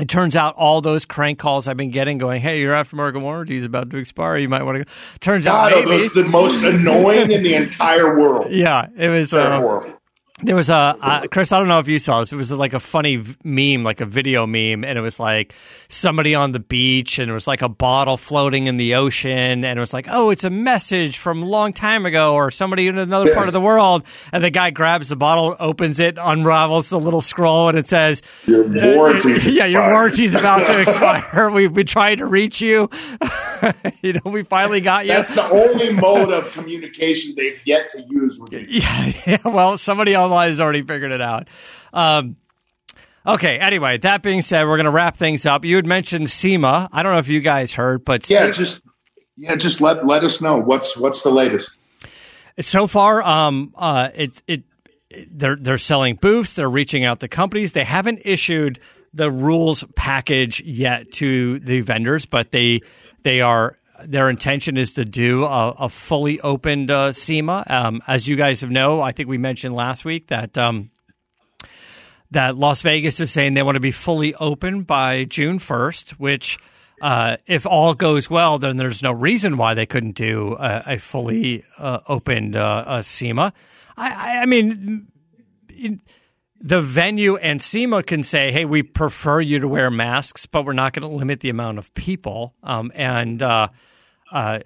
It turns out all those crank calls I've been getting, going, "Hey, your aftermarket warranty is about to expire. You might want to go." Turns out, God, are maybe, those the most annoying in the entire world? yeah, it was. Uh. There was a uh, Chris. I don't know if you saw this. It was like a funny v- meme, like a video meme, and it was like somebody on the beach, and it was like a bottle floating in the ocean, and it was like, oh, it's a message from a long time ago, or somebody in another part of the world. And the guy grabs the bottle, opens it, unravels the little scroll, and it says, Your warranty, "Yeah, your warranty's about to expire. We've been trying to reach you. you know, we finally got you." That's the only mode of communication they've yet to use with you. Yeah, yeah. Well, somebody online has already figured it out. Um, okay. Anyway, that being said, we're going to wrap things up. You had mentioned SEMA. I don't know if you guys heard, but Yeah, SEMA- just yeah, just let let us know what's what's the latest. so far, um, uh, it it they're they're selling booths. They're reaching out to companies. They haven't issued the rules package yet to the vendors, but they they are their intention is to do a, a fully opened uh, SEMA. Um, as you guys have know, I think we mentioned last week that. Um, that Las Vegas is saying they want to be fully open by June 1st, which, uh, if all goes well, then there's no reason why they couldn't do a, a fully uh, opened uh, SEMA. I, I, mean, in- the venue and SEMA can say, hey, we prefer you to wear masks, but we're not going to limit the amount of people. Um, and, uh, uh,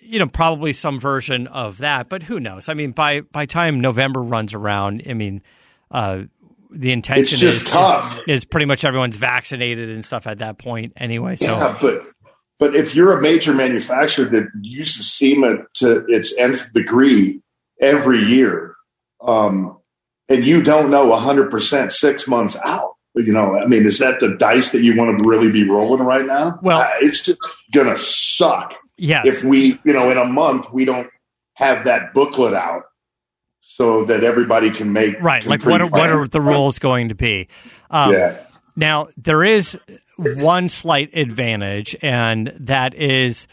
you know, probably some version of that, but who knows? I mean, by by time November runs around, I mean, uh, the intention It's just is, tough. Is, is pretty much everyone's vaccinated and stuff at that point anyway. So Yeah, but but if you're a major manufacturer that uses SEMA to its nth degree every year, um, and you don't know 100 percent six months out, you know, I mean, is that the dice that you want to really be rolling right now? Well- Uh, it's just gonna suck yes, if we, you know, in a month we don't have that booklet out so that everybody can make right. Like, what are, what are the rules going to be? Um, yeah. Now, there is one slight advantage, and that is,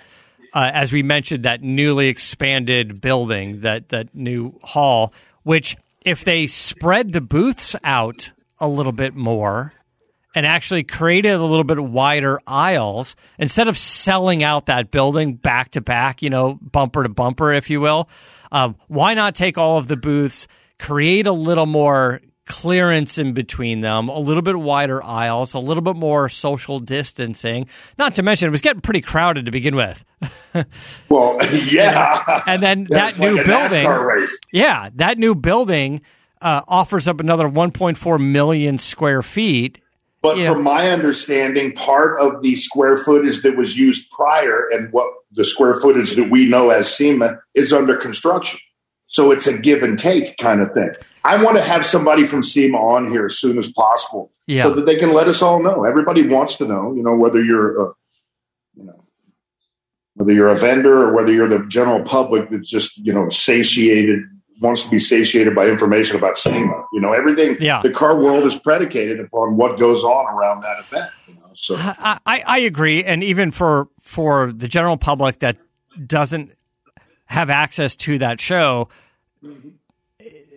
uh, as we mentioned, that newly expanded building, that, that new hall, which, if they spread the booths out a little bit more and actually created a little bit wider aisles, instead of selling out that building back to back, you know, bumper to bumper, if you will, um, why not take all of the booths, create a little more clearance in between them, a little bit wider aisles, a little bit more social distancing. Not to mention, it was getting pretty crowded to begin with. well, yeah. and then that new like building, yeah, that new building uh, offers up another 1.4 million square feet. But from my understanding, part of the square footage that was used prior and what the square footage that we know as SEMA is under construction. So it's a give and take kind of thing. I want to have somebody from SEMA on here as soon as possible yeah. so that they can let us all know. Everybody wants to know, you know, whether you're, a, you know, whether you're a vendor or whether you're the general public that's just, you know, satiated, wants to be satiated by information about SEMA. You know, everything, yeah. the car world is predicated upon what goes on around that event. You know, so I, I agree. And even for, for the general public that doesn't have access to that show,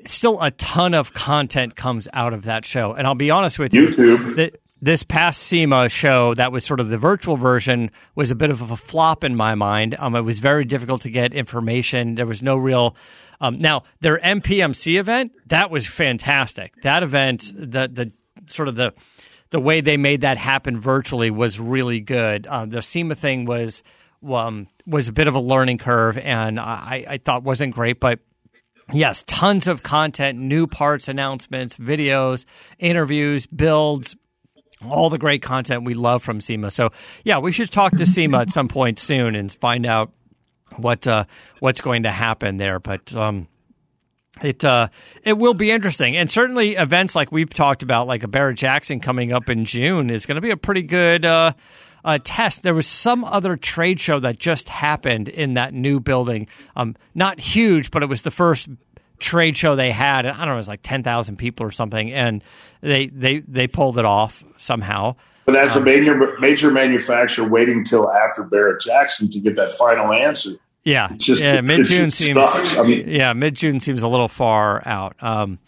still a ton of content comes out of that show. And I'll be honest with you, YouTube. this past SEMA show, that was sort of the virtual version, was a bit of a flop in my mind. Um, it was very difficult to get information. There was no real. Um, now their MPMC event that was fantastic. That event, the the sort of the the way they made that happen virtually was really good. Uh, the SEMA thing was um, was a bit of a learning curve, and I, I thought wasn't great, but yes, tons of content, new parts, announcements, videos, interviews, builds, all the great content we love from SEMA. So yeah, we should talk to SEMA at some point soon and find out what uh, what's going to happen there. But um, it uh, it will be interesting, and certainly events like we've talked about, like a Barrett Jackson coming up in June, is going to be a pretty good. Uh, uh, test. There was some other trade show that just happened in that new building. Um, not huge, but it was the first trade show they had. And I don't know, it was like ten thousand people or something, and they they they pulled it off somehow. But as um, a major major manufacturer, waiting till after Barrett Jackson to get that final answer. Yeah, just, yeah. Mid June seems. I mean, yeah, mid June seems a little far out. Um,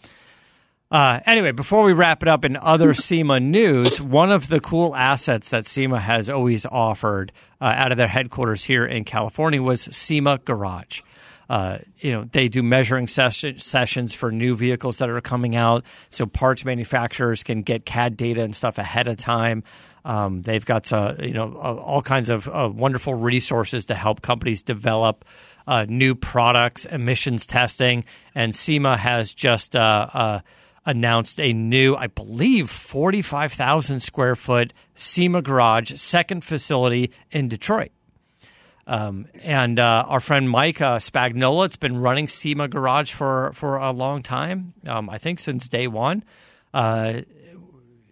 uh, anyway, before we wrap it up in other SEMA news, one of the cool assets that SEMA has always offered uh, out of their headquarters here in California was SEMA Garage. Uh, you know, they do measuring ses- sessions for new vehicles that are coming out, so parts manufacturers can get CAD data and stuff ahead of time. Um, they've got uh, you know all kinds of uh, wonderful resources to help companies develop uh, new products, emissions testing, and SEMA has just announced a new, I believe, 45,000 square foot SEMA garage, second facility in Detroit. Um, and uh, our friend Mike uh, Spagnola, it's been running SEMA Garage for, for a long time, um, I think since day one. Uh,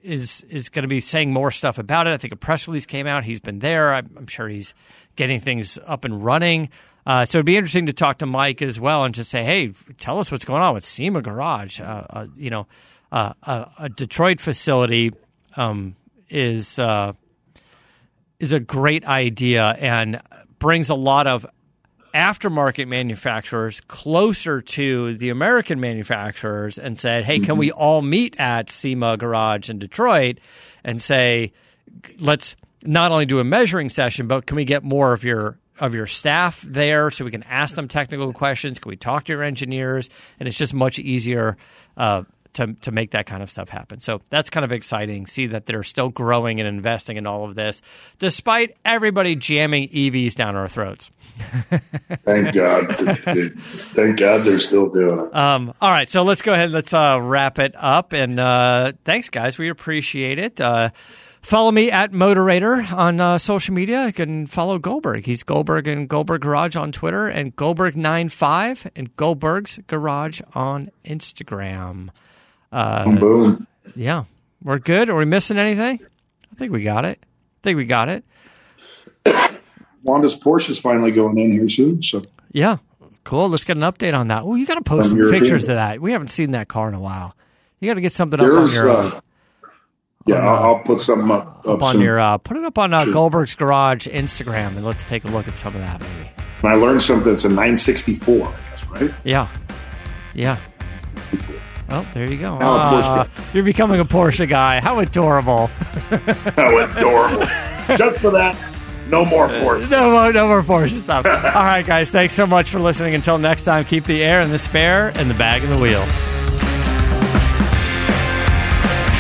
is is going to be saying more stuff about it. I think a press release came out. He's been there. I'm, I'm sure he's getting things up and running. Uh, so it'd be interesting to talk to Mike as well and just say, hey, tell us what's going on with SEMA Garage. Uh, uh, you know, uh, a Detroit facility um, is uh, is a great idea and brings a lot of aftermarket manufacturers closer to the American manufacturers and said, hey, can we all meet at SEMA Garage in Detroit and say, let's not only do a measuring session, but can we get more of your of your staff there so we can ask them technical questions? Can we talk to your engineers? And it's just much easier uh, to to make that kind of stuff happen. So that's kind of exciting. See that they're still growing and investing in all of this, despite everybody jamming EVs down our throats. Thank God. Thank God they're still doing it. Um, all right, so let's go ahead. Let's uh, wrap it up. And uh, thanks, guys. We appreciate it. Uh, Follow me at Moderator on uh, social media. You can follow Goldberg. He's Goldberg and Goldberg Garage on Twitter and Goldberg95 and Goldberg's Garage on Instagram. Uh, boom. Yeah. We're good. Are we missing anything? I think we got it. I think we got it. Wanda's Porsche is finally going in here soon. So yeah, cool. Let's get an update on that. Oh, you got to post some pictures of that. We haven't seen that car in a while. You got to get something There's, up on your. Uh, yeah, on, I'll, I'll, put something up, up, up on your uh, put it up on uh, Goldberg's Garage Instagram, and let's take a look at some of that maybe. And I learned something. It's a 964, I guess, right? Yeah, yeah. Oh, there you go. Uh, you're becoming a Porsche guy. How adorable! How adorable! Just for that, no more Porsche. No more, no more Porsche stuff. All right, guys. Thanks so much for listening. Until next time, keep the air in the spare and the bag in the wheel.